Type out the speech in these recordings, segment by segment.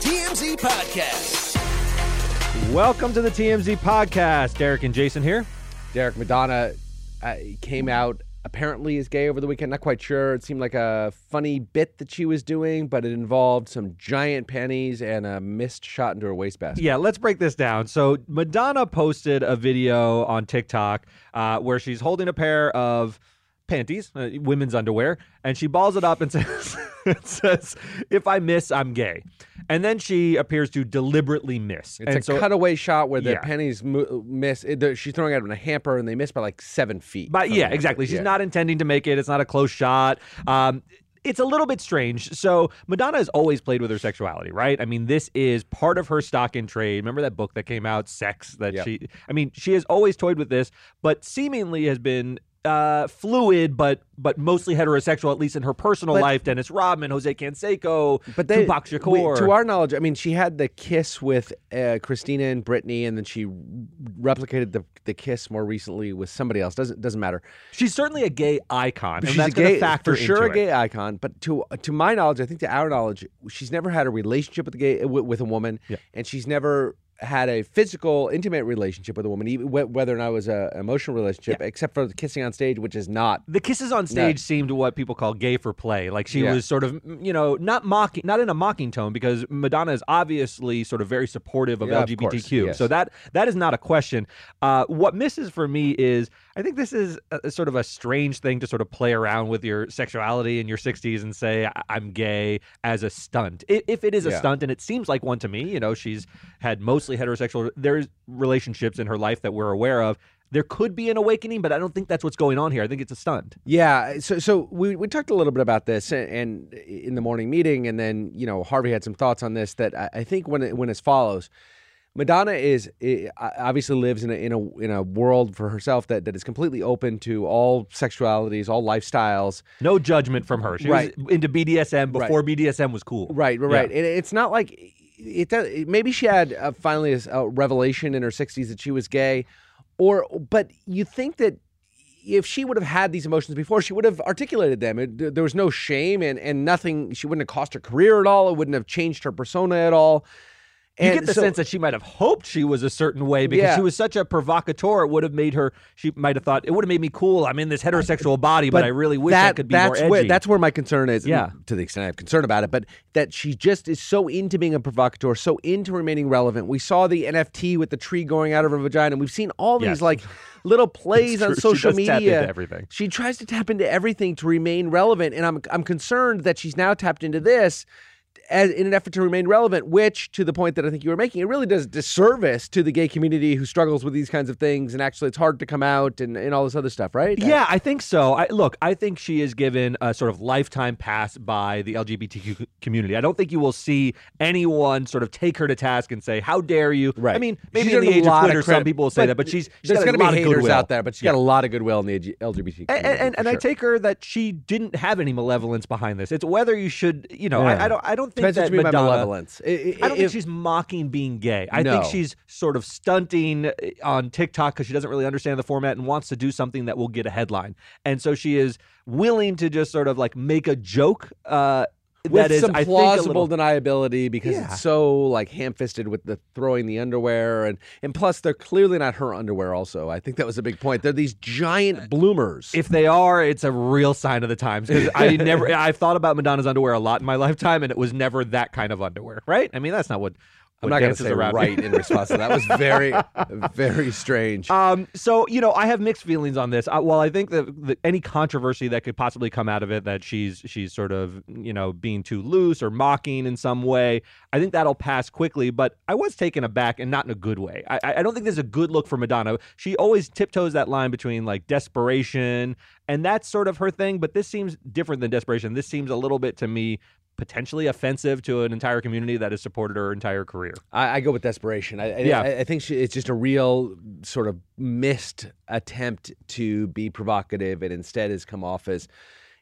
TMZ Podcast. Welcome to the TMZ podcast. Derek and Jason here. Derek Madonna uh, came out apparently as gay over the weekend. Not quite sure. It seemed like a funny bit that she was doing, but it involved some giant panties and a missed shot into her wastebasket. Yeah, let's break this down. So, Madonna posted a video on TikTok uh, where she's holding a pair of panties, uh, women's underwear, and she balls it up and says, it says, "If I miss, I'm gay." And then she appears to deliberately miss. It's and a so, cutaway shot where the Yeah. panties mo- miss. it- She's throwing it in a hamper and they miss by like seven feet. But yeah, exactly. She's yeah. not intending to make it. It's not a close shot. Um, it's a little bit strange. So Madonna has always played with her sexuality, right? I mean, this is part of her stock in trade. Remember that book that came out, Sex? That Yep. she. I mean, she has always toyed with this, but seemingly has been. Uh, fluid, but but mostly heterosexual, at least in her personal But- life. Dennis Rodman, Jose Canseco, But they, Tupac we- Shakur. to our knowledge, I mean, she had the kiss with uh, Christina and Britney, and then she replicated the the kiss more recently with somebody else. Doesn't doesn't matter. She's certainly a gay icon, and she's that's a gay, factor for sure, a gay icon. But to to my knowledge, I think to our knowledge, she's never had a relationship with a gay with, with a woman, Yeah. and she's never had a physical, intimate relationship with a woman, even whether or not it was an emotional relationship, except for the kissing on stage, which is not. the kisses on stage seemed what people call gay for play. Like she Yeah. was sort of, you know, not mocking, not in a mocking tone, because Madonna is obviously sort of very supportive of Yeah, of LGBTQ. yes. So that that is not a question. Uh, what misses for me is, I think this is a, a sort of a strange thing to sort of play around with your sexuality in your 60s and say "I- I'm gay as a stunt. If it is a Yeah. stunt, and it seems like one to me, you know, she's had mostly heterosexual. There's relationships in her life that we're aware of. There could be an awakening, but I don't think that's what's going on here. I think it's a stunt. Yeah, so so we, we talked a little bit about this and, and in the morning meeting, and then you know Harvey had some thoughts on this that I, I think when it, when as follows. Madonna is obviously lives in a in a in a world for herself that, that is completely open to all sexualities, all lifestyles. No judgment from her. She Right. was into BDSM before BDSM was cool. Right, right, Yeah. right. And it's not like it. does- Maybe she had uh, finally a, a revelation in her sixties that she was gay, or but you think that if she would have had these emotions before, she would have articulated them. It, there was no shame and and nothing. She wouldn't have cost her career at all. It wouldn't have changed her persona at all. You get the so- sense that she might have hoped she was a certain way because Yeah. she was such a provocateur. It would have made her. She might have thought it would have made me cool. I'm in this heterosexual body, but, I really wish I could be that's more edgy. Where, that's where my concern is. Yeah. To the extent I have concern about it, but that she just is so into being a provocateur, so into remaining relevant. We saw the NFT with the tree going out of her vagina. and We've seen all these Yes. like little plays on. She social tap media. into everything. She tries to tap into everything to remain relevant, and I'm I'm concerned that she's now tapped into this. As, in an effort to remain relevant, which, to the point that I think you were making, it really does disservice to the gay community who struggles with these kinds of things, and actually it's hard to come out and, and all this other stuff, right? Yeah, I think so. I, look, I think she is given a sort of lifetime pass by the LGBTQ community. I don't think you will see anyone sort of take her to task and say, "How dare you?" Right. I mean, maybe She's in the age of Twitter, some people will say that, but she's, she's there's got going a to be lot of haters goodwill out there, but she's got a lot of goodwill in the LG- LGBT community. And, and, and I take her that she didn't have any malevolence behind this. It's whether you should, you know, I, I don't, I don't think Depends that you mean by Madonna. malevolence. I- I- I don't think she's mocking being gay. I No. think she's sort of stunting uh, on TikTok because she doesn't really understand the format and wants to do something that will get a headline. And so she is willing to just sort of like make a joke. Uh, that is, some plausible little- deniability because Yeah. it's so like ham-fisted with the throwing the underwear and and plus they're clearly not her underwear. Also, I think that was a big point. They're these giant uh, bloomers. If they are, it's a real sign of the times. Because I never, I've thought about Madonna's underwear a lot in my lifetime, and it was never that kind of underwear, right? I mean, that's not what. I'm not going to say around right in response to that. That was very, very strange. Um, so you know, I have mixed feelings on this. Uh, well, I think that, that any controversy that could possibly come out of it, that she's she's sort of you know being too loose or mocking in some way, I think that'll pass quickly. But I was taken aback, and not in a good way. I, I don't think this is a good look for Madonna. She always tiptoes that line between like desperation, and that's sort of her thing. But this seems different than desperation. This seems a little bit to me potentially offensive to an entire community that has supported her entire career. I, I go with desperation. I, I, Yeah. I, I think she, it's just a real sort of missed attempt to be provocative, and instead has come off as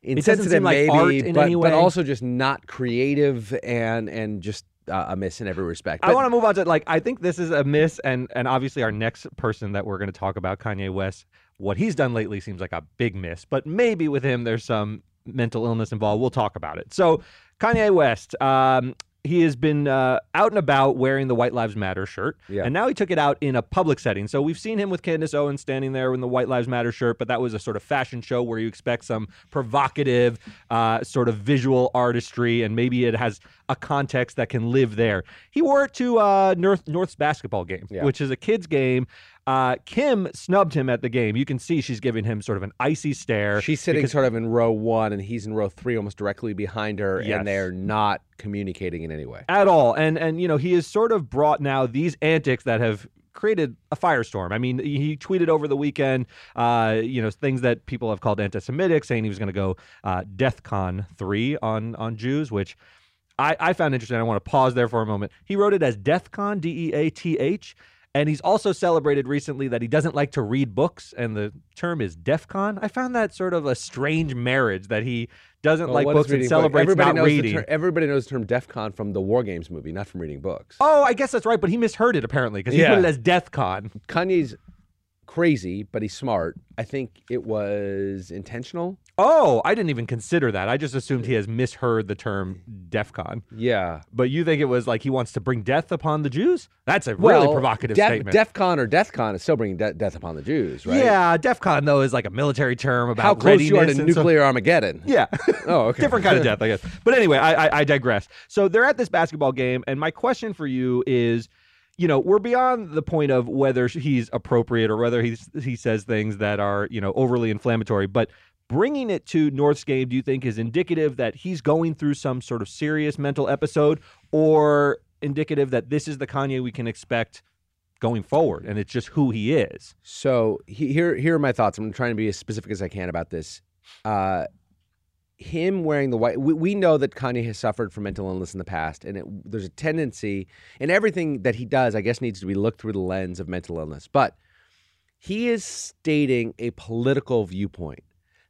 insensitive, like maybe, art in but, but also just not creative and and just uh, a miss in every respect. I want to move on to like I think this is a miss, and and obviously our next person that we're going to talk about, Kanye West, what he's done lately seems like a big miss, but maybe with him there's some mental illness involved. We'll talk about it. So Kanye West, um, he has been uh, out and about wearing the White Lives Matter shirt, Yeah. and now he took it out in a public setting. So we've seen him with Candace Owens standing there in the White Lives Matter shirt, but that was a sort of fashion show where you expect some provocative uh, sort of visual artistry, and maybe it has a context that can live there. He wore it to uh, North North's basketball game, Yeah. which is a kids' game. Uh, Kim snubbed him at the game. You can see she's giving him sort of an icy stare. She's sitting because- sort of in row one, and he's in row three, almost directly behind her, Yes. and they're not communicating in any way. at all. And and you know he has sort of brought now these antics that have created a firestorm. I mean, he tweeted over the weekend, uh, you know, things that people have called anti-Semitic, saying he was going to go uh, DeathCon three on on Jews, which. I, I found interesting. I want to pause there for a moment. He wrote it as DeathCon, D E A T H, and he's also celebrated recently that he doesn't like to read books, and the term is DEFCON. I found that sort of a strange marriage that he doesn't Well, like books and celebrates everybody not reading. Ter- everybody knows the term DEF CON from the War Games movie, not from reading books. Oh, I guess that's right, but he misheard it apparently because he Yeah. put it as Death Con. Kanye's crazy, but he's smart. I think it was intentional. Oh, I didn't even consider that. I just assumed he has misheard the term DEF Con. Yeah. But you think it was like he wants to bring death upon the Jews? That's a really well, provocative Def, statement. DEF CON or Death CON is still bringing de- death upon the Jews, right? Yeah, DEF CON though is like a military term about How close you are to and so- nuclear Armageddon. Yeah. Oh, okay. Different kind of death, I guess. But anyway, I, I, I digress. So they're at this basketball game, and my question for you is, you know, we're beyond the point of whether he's appropriate or whether he's, he says things that are, you know, overly inflammatory. But bringing it to North's game, do you think is indicative that he's going through some sort of serious mental episode, or indicative that this is the Kanye we can expect going forward, and it's just who he is? So he, here, here are my thoughts. I'm trying to be as specific as I can about this. Uh, him wearing the white, we, we know that Kanye has suffered from mental illness in the past, and it, there's a tendency, and everything that he does, I guess, needs to be looked through the lens of mental illness. But he is stating a political viewpoint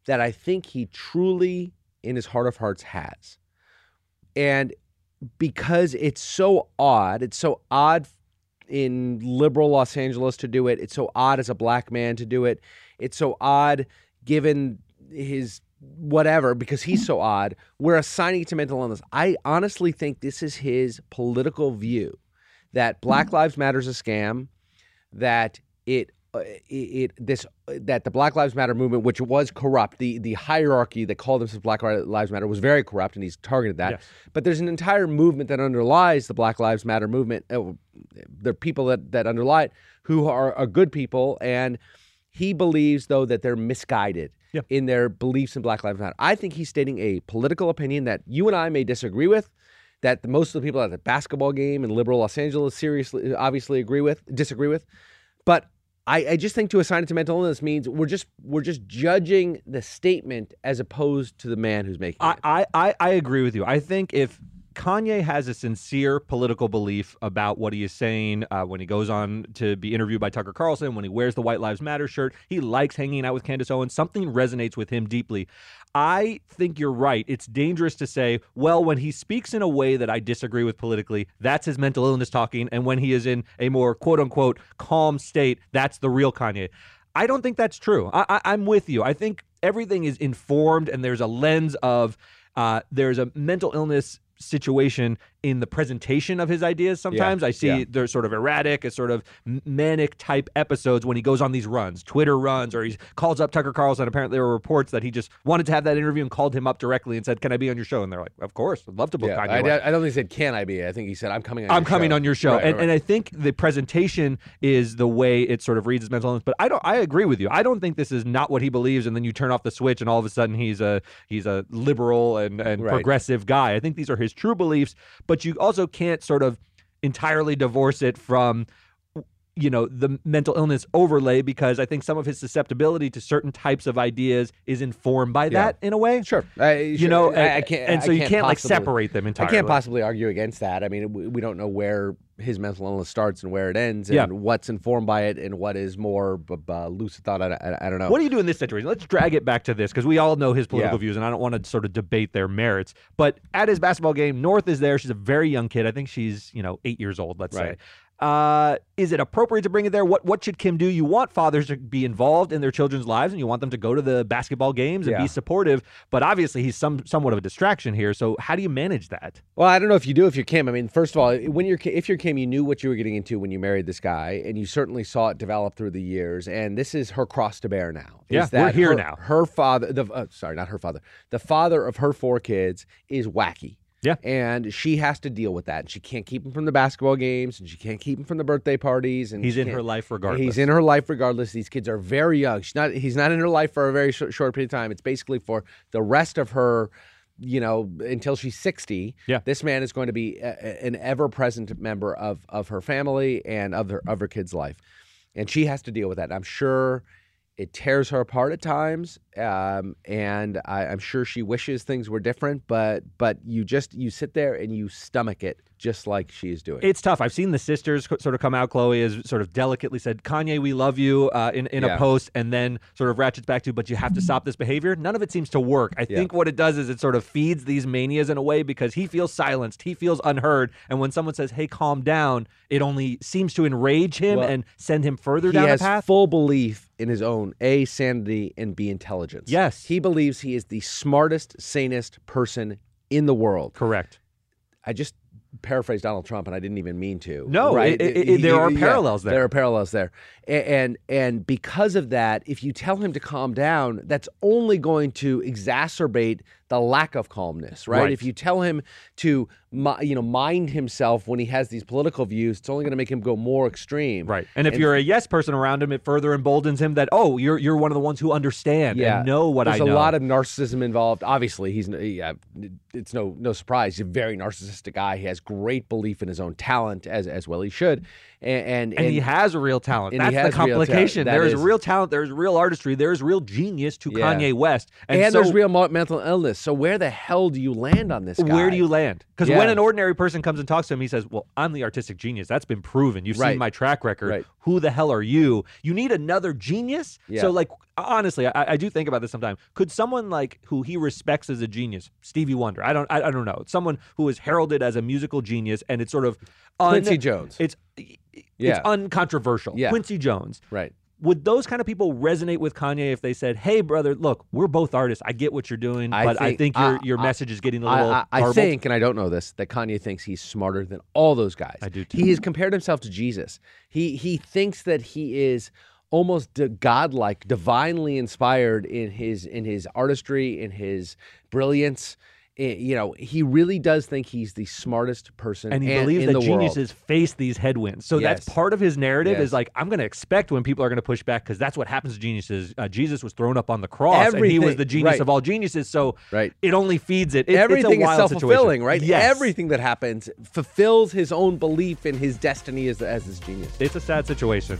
that I think he truly, in his heart of hearts, has. And because it's so odd, it's so odd in liberal Los Angeles to do it. It's so odd as a black man to do it. It's so odd given his whatever because he's so odd. We're assigning it to mental illness. I honestly think this is his political view that Black Lives Matter is a scam, that it uh, it, it this that the Black Lives Matter movement, which was corrupt, the the hierarchy that called themselves Black Lives Matter was very corrupt, and he's targeted that. Yes. But there's an entire movement that underlies the Black Lives Matter movement. Uh, there are people that that underlie it who are, are good people, and he believes though that they're misguided Yeah. in their beliefs in Black Lives Matter. I think he's stating a political opinion that you and I may disagree with. That the, most of the people at the basketball game in liberal Los Angeles seriously, obviously agree with, disagree with, but I, I just think to assign it to mental illness means we're just we're just judging the statement as opposed to the man who's making I, it. I, I, I agree with you. I think if Kanye has a sincere political belief about what he is saying uh, when he goes on to be interviewed by Tucker Carlson, when he wears the White Lives Matter shirt, he likes hanging out with Candace Owens, something resonates with him deeply. I think you're right. It's dangerous to say, well, when he speaks in a way that I disagree with politically, that's his mental illness talking. And when he is in a more quote unquote calm state, that's the real Kanye. I don't think that's true. I, I'm with you. I think everything is informed and there's a lens of uh, there's a mental illness situation in the presentation of his ideas sometimes i see yeah. they're sort of erratic it's sort of manic type episodes when he goes on these runs twitter runs or he calls up tucker carlson apparently there were reports that he just wanted to have that interview and called him up directly and said can i be on your show and they're like of course i'd love to book Yeah, I, I don't think he said can I be. I think he said I'm coming. on I'm your coming show." on your show, Right, and, right, and I think the presentation is the way it sort of reads his mental illness. But I don't. I agree with you. I don't think this is not what he believes, and then you turn off the switch, and all of a sudden he's a he's a liberal and and Right. progressive guy. I think these are his true beliefs, but you also can't sort of entirely divorce it from you know the mental illness overlay because I think some of his susceptibility to certain types of ideas is informed by that in a way. Sure, I, You know, I, I and- can't, and I so you can't like separate them entirely. I can't possibly argue against that. I mean, we, we don't know where his mental illness starts and where it ends, and Yeah. what's informed by it, and what is more lucid thought. I, I, I don't know. What do you do in this situation? Let's drag it back to this because we all know his political Yeah. views, and I don't want to sort of debate their merits. But at his basketball game, North is there. She's a very young kid. I think she's you know eight years old. Let's Right. say. Uh, is it appropriate to bring it there? What what should Kim do? You want fathers to be involved in their children's lives, and you want them to go to the basketball games and Yeah. be supportive. But obviously, he's some somewhat of a distraction here. So how do you manage that? Well, I don't know if you do if you're Kim. I mean, first of all, when you're if you're Kim, you knew what you were getting into when you married this guy, and you certainly saw it develop through the years. And this is her cross to bear now. is Yeah, we're that here her- now. Her father, the uh, sorry, not her father, the father of her four kids is wacky. Yeah. and she has to deal with that. And she can't keep him from the basketball games, and she can't keep him from the birthday parties. And He's in her life regardless. He's in her life regardless. These kids are very young. She's not. He's not in her life for a very short, short period of time. It's basically for the rest of her. You know, until she's sixty. Yeah. This man is going to be a, an ever-present member of of her family and of her of her kid's life, and she has to deal with that. And I'm sure it tears her apart at times, um, and I, I'm sure she wishes things were different. But but you just you sit there and you stomach it just like she is doing. It's tough. I've seen the sisters sort of come out. Khloé has sort of delicately said, "Kanye, we love you," uh, in in a post, and then sort of ratchets back to, "But you have to stop this behavior." None of it seems to work. I Yeah. think what it does is it sort of feeds these manias in a way because he feels silenced, he feels unheard, and when someone says, "Hey, calm down," it only seems to enrage him Well, and send him further he down a path. full belief in his own a sanity and b intelligence. Yes. he believes he is the smartest, sanest person in the world. Correct. I just paraphrased Donald Trump, and I didn't even mean to. No, right? it- it- it- there are parallels there. There are parallels there, and and because of that, if you tell him to calm down, that's only going to exacerbate the lack of calmness, right? Right. If you tell him to, you know, mind himself when he has these political views, it's only going to make him go more extreme. Right. And if And- you're a yes person around him, it further emboldens him that, oh, you're you're one of the ones who understand and know what I know. There's a lot of narcissism involved. Obviously, he's yeah, it's no no surprise. He's a very narcissistic guy. He has great belief in his own talent, as as well he should. And and, and, he has a real talent. and That's he the complication. There is is- real talent. There is real artistry. There is real genius to Yeah. Kanye West. and, And, so there's real mental illness. So where the hell do you land on this guy? where do you land? Because Yeah. when an ordinary person comes and talks to him, he says, "Well, I'm the artistic genius. That's been proven. You've Right. seen my track record. Right. Who the hell are you? You need another genius." Yeah. So, like, honestly, I, I do think about this sometimes. Could someone like who he respects as a genius, Stevie Wonder? I don't. I, I don't know. Someone who is heralded as a musical genius, and it's sort of un- Quincy Jones. It's Yeah. it's uncontroversial. Yeah. Quincy Jones. right. Would those kind of people resonate with Kanye if they said, "Hey, brother, look, we're both artists. I get what you're doing, I but I think- think your your message is getting a little." I, I, I think, and I don't know this, that Kanye thinks he's smarter than all those guys. I do too. He has compared himself to Jesus. He he thinks that he is almost godlike, divinely inspired in his in his artistry, in his brilliance. Eh, You know, he really does think he's the smartest person, and he believes in that the world. geniuses face these headwinds. So that's part of his narrative Yes. is like, I'm going to expect when people are going to push back because that's what happens to geniuses. Uh, Jesus was thrown up on the cross and he was the genius right. of all geniuses. So Right. it only feeds it. It- Everything it's a is self fulfilling, right? Yes. Everything that happens fulfills his own belief in his destiny as, as this genius. It's a sad situation.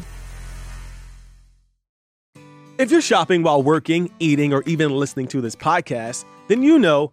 If you're shopping while working, eating, or even listening to this podcast, then you know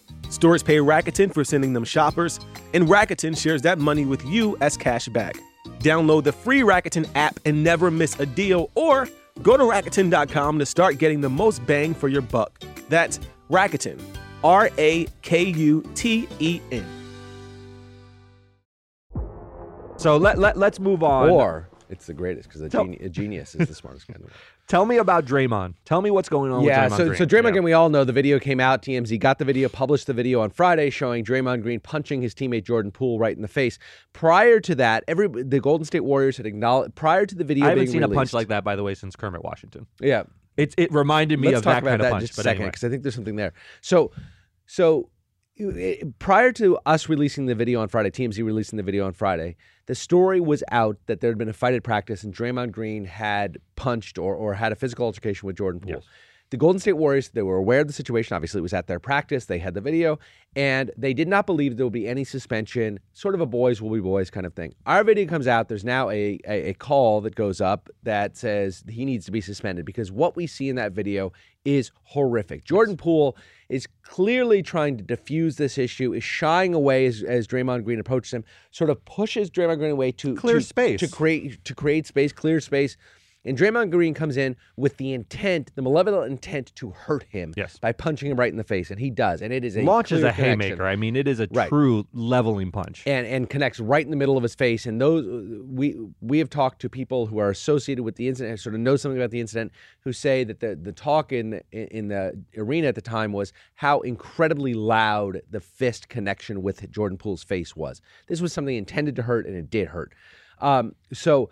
Stores pay Rakuten for sending them shoppers, and Rakuten shares that money with you as cash back. Download the free Rakuten app and never miss a deal, or go to Rakuten.com to start getting the most bang for your buck. That's Rakuten. R A K U T E N. So let, let, let's move on. Or it's the greatest because a, geni- a genius is the smartest guy in the world. Tell me about Draymond. Tell me what's going on Yeah, with Draymond so Green. so Draymond Yeah. Green, we all know the video came out. TMZ got the video, published the video on Friday, showing Draymond Green punching his teammate Jordan Poole right in the face. Prior to that, every the Golden State Warriors had acknowledged. Prior to the video, I haven't being seen a punch like that, by the way, since Kermit Washington. Yeah, It it reminded me Let's of talk that about kind that in punch. just a second anyway. because I think there's something there. So, so prior to us releasing the video on Friday, TMZ releasing the video on Friday, the story was out that there had been a fight at practice and Draymond Green had punched or, or had a physical altercation with Jordan Poole. Yes. The Golden State Warriors, they were aware of the situation. Obviously, it was at their practice. They had the video, and they did not believe there would be any suspension, sort of a boys will be boys kind of thing. Our video comes out. There's now a, a, a call that goes up that says he needs to be suspended because what we see in that video is horrific. Jordan Poole is clearly trying to diffuse this issue, is shying away as, as Draymond Green approaches him, sort of pushes Draymond Green away to Clear to- space. to create to create space, clear space. And Draymond Green comes in with the intent, the malevolent intent to hurt him Yes. by punching him right in the face, and he does, and it is a launches a connection. haymaker. I mean, it is a Right. true leveling punch. and and connects right in the middle of his face. And those we we have talked to people who are associated with the incident, sort of know something about the incident, who say that the the talk in the, in the arena at the time was how incredibly loud the fist connection with Jordan Poole's face was. This was something intended to hurt, and it did hurt. Um, so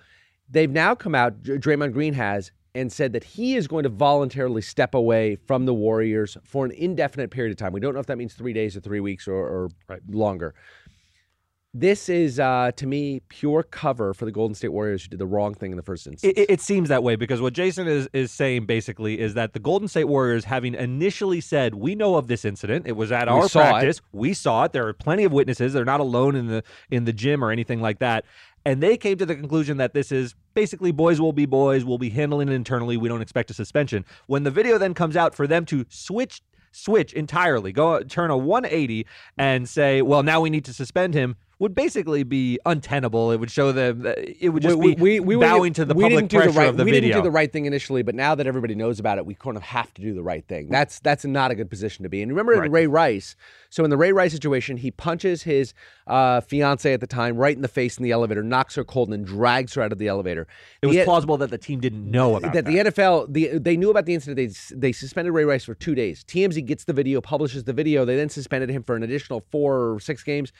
they've now come out. Draymond Green has. And said that he is going to voluntarily step away from the Warriors for an indefinite period of time. We don't know if that means three days or three weeks or, or longer. This is, uh, to me, pure cover for the Golden State Warriors who did the wrong thing in the first instance. It, it, seems that way because what Jason is, is saying basically is that the Golden State Warriors, having initially said, "We know of this incident. It was at We our saw it. practice. We saw it. There are plenty of witnesses. They're not alone in the in the gym or anything like that." And they came to the conclusion that this is basically boys will be boys. We'll be handling it internally. We don't expect a suspension. When the video then comes out for them to switch switch entirely, go turn a 180 and say, "Well, now we need to suspend him." Would basically be untenable. It would show them. That it would just we, be we, we were- bowing to the we public pressure the right, of the we video. didn't do the right thing initially, but now that everybody knows about it, we kind of have to do the right thing. That's that's not a good position to be in. Remember in Ray Rice? So in the Ray Rice situation, he punches his uh, fiance at the time right in the face in the elevator, knocks her cold, and then drags her out of the elevator. It was The- plausible that the team didn't know about that that. the NFL the, they knew about the incident. They they suspended Ray Rice for two days. TMZ gets the video, publishes the video. They then suspended him for an additional four or six games.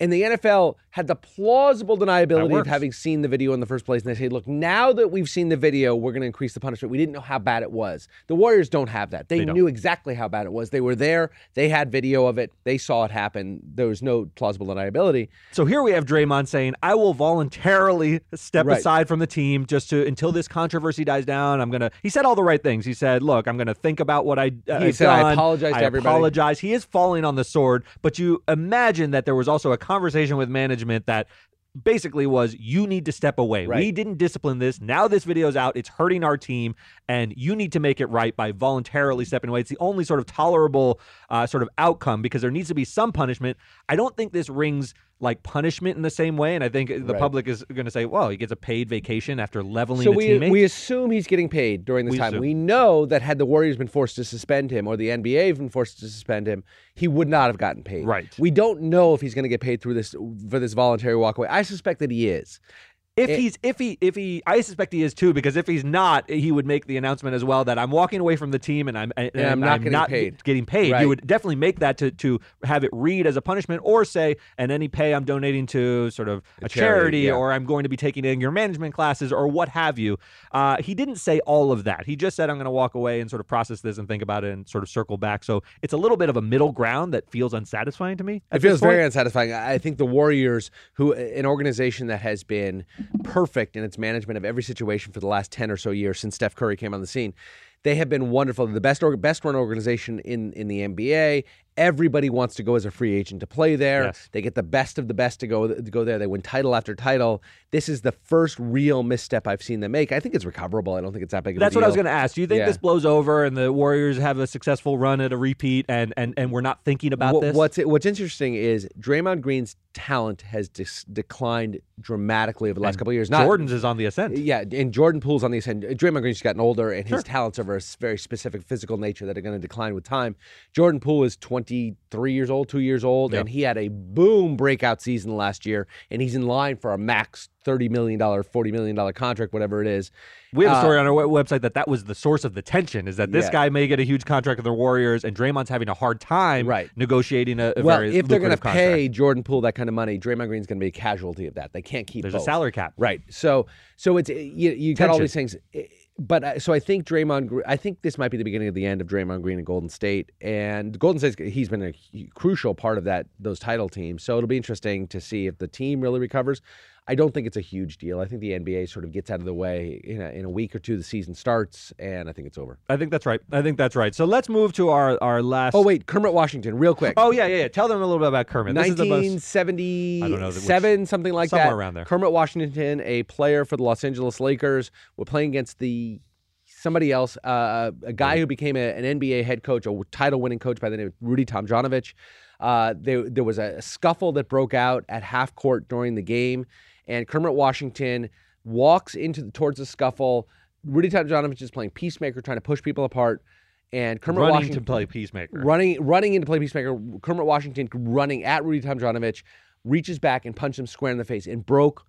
And the NFL had the plausible deniability of having seen the video in the first place. And they say, look, now that we've seen the video, we're going to increase the punishment. We didn't know how bad it was. The Warriors don't have that. They, They knew exactly how bad it was. They were there. They had video of it. They saw it happen. There was no plausible deniability. So here we have Draymond saying, "I will voluntarily step Right. aside from the team just to until this controversy dies down. I'm gonna." He said all the right things. He said, "Look, I'm gonna think about what I uh, He said, "I done. apologize to I everybody." apologize." He is falling on the sword, but you imagine that there was also a conversation with management that. Basically, was you need to step away. We didn't discipline this. Now this video's out. It's hurting our team, and you need to make it right by voluntarily stepping away. It's the only sort of tolerable uh, sort of outcome because there needs to be some punishment. I don't think this rings like punishment in the same way, and I think the Right. public is going to say, "Well, he gets a paid vacation after leveling So we teammate." we assume he's getting paid during this We time. assume. We know that had the Warriors been forced to suspend him or the NBA been forced to suspend him, he would not have gotten paid. Right. We don't know if he's going to get paid through this for this voluntary walkaway. I suspect that he is. If It- he's if he if he I suspect he is too because if he's not he would make the announcement as well that I'm walking away from the team and I'm and, I'm not getting paid. getting paid. Right. You would definitely make that to to have it read as a punishment or say and any pay I'm donating to sort of a, charity, charity, yeah. or I'm going to be taking in your management classes or what have you. Uh, he didn't say all of that. He just said I'm going to walk away and sort of process this and think about it and sort of circle back. So it's a little bit of a middle ground that feels unsatisfying to me. It feels very unsatisfying. I I think the Warriors, who an organization that has been perfect in its management of every situation for the last ten or so years since Steph Curry came on the scene, they have been wonderful. The best best run organization in in the NBA. Everybody wants to go as a free agent to play there. Yes. They get the best of the best to go to go there. They win title after title. This is the first real misstep I've seen them make. I think it's recoverable. I don't think it's that big of That's a deal. what I was going to ask. Do you think Yeah. this blows over and the Warriors have a successful run at a repeat, and and and we're not thinking about What- this? What's what's interesting is Draymond Green's talent has dis- declined dramatically over the last couple of years. Not, Jordan's is on the ascent. yeah, and Jordan Poole's on the ascent. Draymond Green's gotten older, and his talents are of a very specific physical nature that are going to decline with time. Jordan Poole is 23 years old, two years old, and he had a boom breakout season last year, and he's in line for a max $30 million, $40 million contract, whatever it is. We have a Uh, story on our website that that was the source of the tension. Is that this Yeah. guy may get a huge contract with the Warriors, and Draymond's having a hard time Right. negotiating a, a well, if they're going to pay Jordan Poole that kind of money, Draymond Green's going to be a casualty of that. They can't keep There's both. a salary cap. Right. So so it's you, you got all these things. But so I think Draymond. I think this might be the beginning of the end of Draymond Green and Golden State. And Golden State, he's been a crucial part of that those title teams. So it'll be interesting to see if the team really recovers. I don't think it's a huge deal. I think the NBA sort of gets out of the way in a, in a week or two. The season starts, and I think it's over. I think that's right. I think that's right. So let's move to our our last. Oh wait, Kermit Washington, real quick. Oh yeah, yeah, yeah. Tell them a little bit about Kermit. This is the most. 1977, something like somewhere that. around there. Kermit Washington, a player for the Los Angeles Lakers, were playing against the somebody else, uh, a guy who became a, an NBA head coach, a title-winning coach by the name of Rudy Tomjanovich. Uh, there, there was a scuffle that broke out at half court during the game, and Kermit Washington walks into the, towards the scuffle. Rudy Tomjanovich is playing peacemaker, trying to push people apart, and Kermit running Washington to play peacemaker. running running into play peacemaker. Kermit Washington running at Rudy Tomjanovich, reaches back and punches him square in the face and broke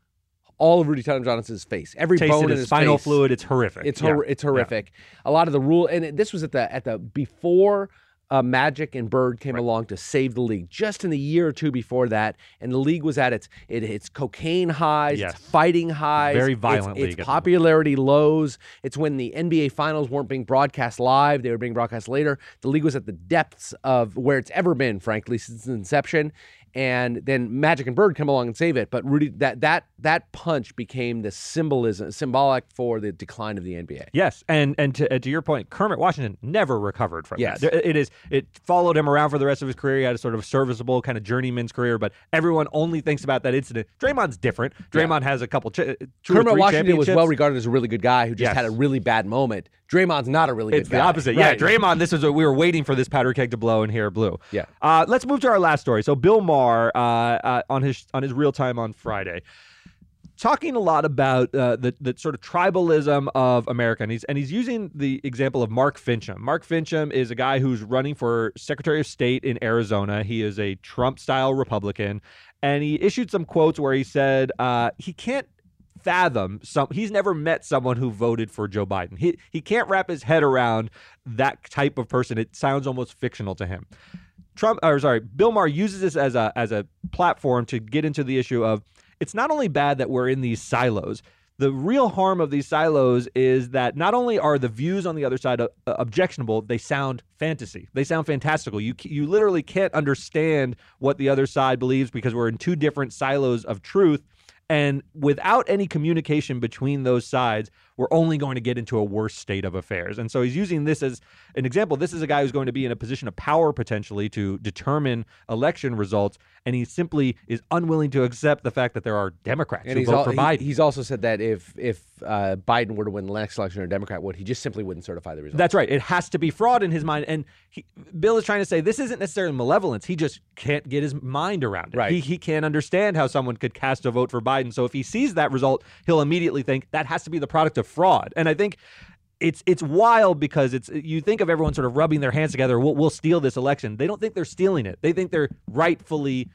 all of Rudy Tomjanovich's face, every Tasted bone in his spinal face. fluid. It's horrific. It's Yeah. it's horrific. A lot of the rule, and it- this was at the at the before uh, Magic and Bird came along to save the league. Just in the year or two before that, and the league was at its it, its cocaine highs, Yes. its fighting highs, Very its- violent its, at popularity lows. It's when the NBA finals weren't being broadcast live; they were being broadcast later. The league was at the depths of where it's ever been, frankly, since its inception. And then Magic and Bird come along and save it. But Rudy, that that that punch became the symbolism symbolic for the decline of the NBA. Yes, and and to, and to your point, Kermit Washington never recovered from Yes. that. It is it followed him around for the rest of his career. He had a sort of serviceable kind of journeyman's career, but everyone only thinks about that incident. Draymond's different. Draymond has a couple. Ch- uh, or Kermit Washington was well regarded as a really good guy who just Yes. had a really bad moment. Draymond's not a really good. It's the guy. opposite. Right. Yeah, Draymond. This is what we were waiting for this powder keg to blow, and here it blew. Yeah. Uh, let's move to our last story. So Bill Maher uh, uh, on his on his real time on Friday, talking a lot about uh, the the sort of tribalism of America, and he's and he's using the example of Mark Finchem. Mark Finchem is a guy who's running for Secretary of State in Arizona. He is a Trump style Republican, and he issued some quotes where he said uh, he can't fathom some he's never met someone who voted for Joe Biden. He he can't wrap his head around that type of person. It sounds almost fictional to him. Trump or sorry, Bill Maher uses this as a as a platform to get into the issue of it's not only bad that we're in these silos. The real harm of these silos is that not only are the views on the other side uh, objectionable, they sound fantasy. They sound fantastical. You you literally can't understand what the other side believes because we're in two different silos of truth. And without any communication between those sides, we're only going to get into a worse state of affairs. And so he's using this as an example. This is a guy who's going to be in a position of power potentially to determine election results. And he simply is unwilling to accept the fact that there are Democrats And who he's, vote al- for he- Biden. he's also said that if if uh, Biden were to win the next election or a Democrat would, he just simply wouldn't certify the results. That's right. It has to be fraud in his mind. And he, Bill is trying to say this isn't necessarily malevolence. He just can't get his mind around it. Right. He, he can't understand how someone could cast a vote for Biden. So if he sees that result, he'll immediately think that has to be the product of fraud. And I think it's it's wild because it's you think of everyone sort of rubbing their hands together. We'll, we'll steal this election. They don't think they're stealing it. They think they're rightfully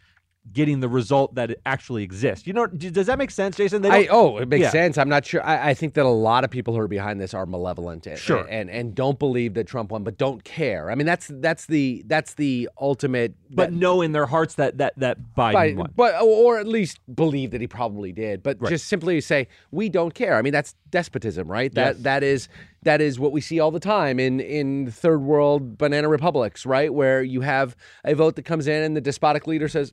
getting the result that it actually exists. You know, does that make sense, Jason? I, oh, it makes Yeah. sense. I'm not sure. I, I think that a lot of people who are behind this are malevolent and, Sure. and and don't believe that Trump won, but don't care. I mean, that's that's the that's the ultimate. but that- know in their hearts that that that Biden but, won. but or at least believe that he probably did. But Right. just simply say we don't care. I mean, that's despotism, right? That that is that is what we see all the time in in third world banana republics, right? Where you have a vote that comes in and the despotic leader says,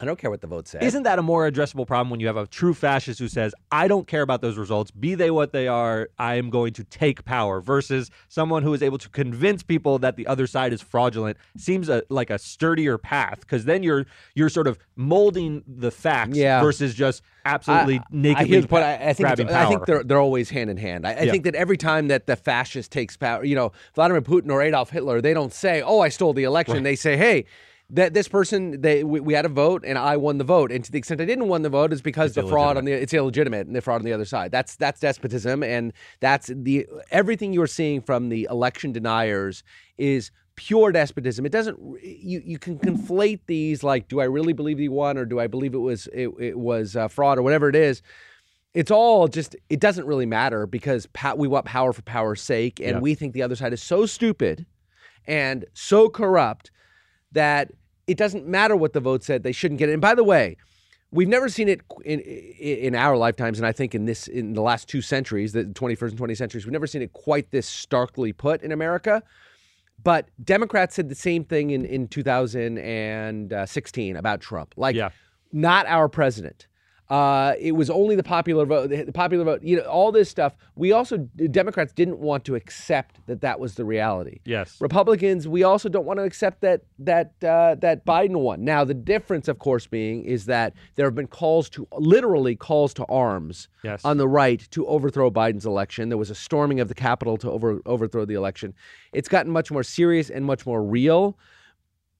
"I don't care what the vote says." Isn't that a more addressable problem when you have a true fascist who says, I don't care about those results, be they what they are, I am going to take power, versus someone who is able to convince people that the other side is fraudulent seems a, like a sturdier path because then you're you're sort of molding the facts Yeah. versus just absolutely I, nakedly I, the point. I, I think I think they're they're always hand in hand. I, I Yeah. think that every time that the fascist takes power, you know, Vladimir Putin or Adolf Hitler, they don't say, "Oh, I stole the election." They say, "Hey." That this person, they we, we had a vote and I won the vote, and to the extent I didn't win the vote is because the fraud on the it's illegitimate and the fraud on the other side. That's that's despotism, and that's the everything you're seeing from the election deniers is pure despotism. It doesn't you you can conflate these like, do I really believe he won or do I believe it was it, it was uh, fraud or whatever it is it's all just it doesn't really matter because pa- we want power for power's sake and Yeah. we think the other side is so stupid and so corrupt that it doesn't matter what the vote said they shouldn't get it and by the way We've never seen it in, in our lifetimes, and I think in this in the last two centuries, the 21st and 20th centuries, we've never seen it quite this starkly put in America. But Democrats said the same thing in in 2016 uh, about Trump, like Yeah. not our president. Uh, it was only the popular vote. The popular vote. You know, all this stuff. We also Democrats didn't want to accept that that was the reality. Yes. Republicans, we also don't want to accept that that uh, that Biden won. Now, the difference, of course, being is that there have been calls to literally calls to arms Yes. on the right to overthrow Biden's election. There was a storming of the Capitol to over, overthrow the election. It's gotten much more serious and much more real,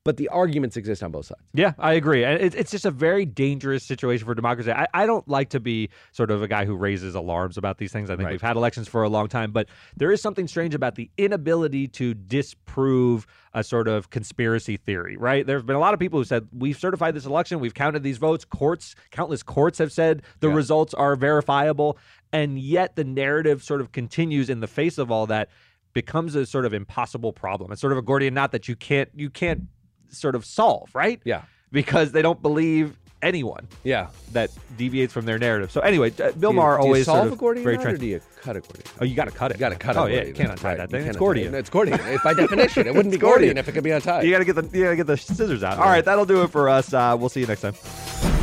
but the arguments exist on both sides. Yeah, I agree. And it, it's just a very dangerous situation for democracy. I, I don't like to be sort of a guy who raises alarms about these things. I think Right. we've had elections for a long time, but there is something strange about the inability to disprove a sort of conspiracy theory, right? There have been a lot of people who said, we've certified this election, we've counted these votes, courts, countless courts have said the Yeah. results are verifiable. And yet the narrative sort of continues in the face of all that becomes a sort of impossible problem. It's sort of a Gordian knot that you can't you can't sort of solve, right? Yeah. because they don't believe anyone Yeah. that deviates from their narrative. So anyway, uh, Bill Maher do you always solve sort of a Gordian very trans- or do you cut a Gordian? Oh, you got to cut it. You got to cut. It. Oh yeah, you can't untie right. that thing. It's Gordian. It's Gordian. It's by definition. It wouldn't be Gordian. Gordian if it could be untied. You got to get the you got to get the scissors out. All right, that'll do it for us. Uh, we'll see you next time.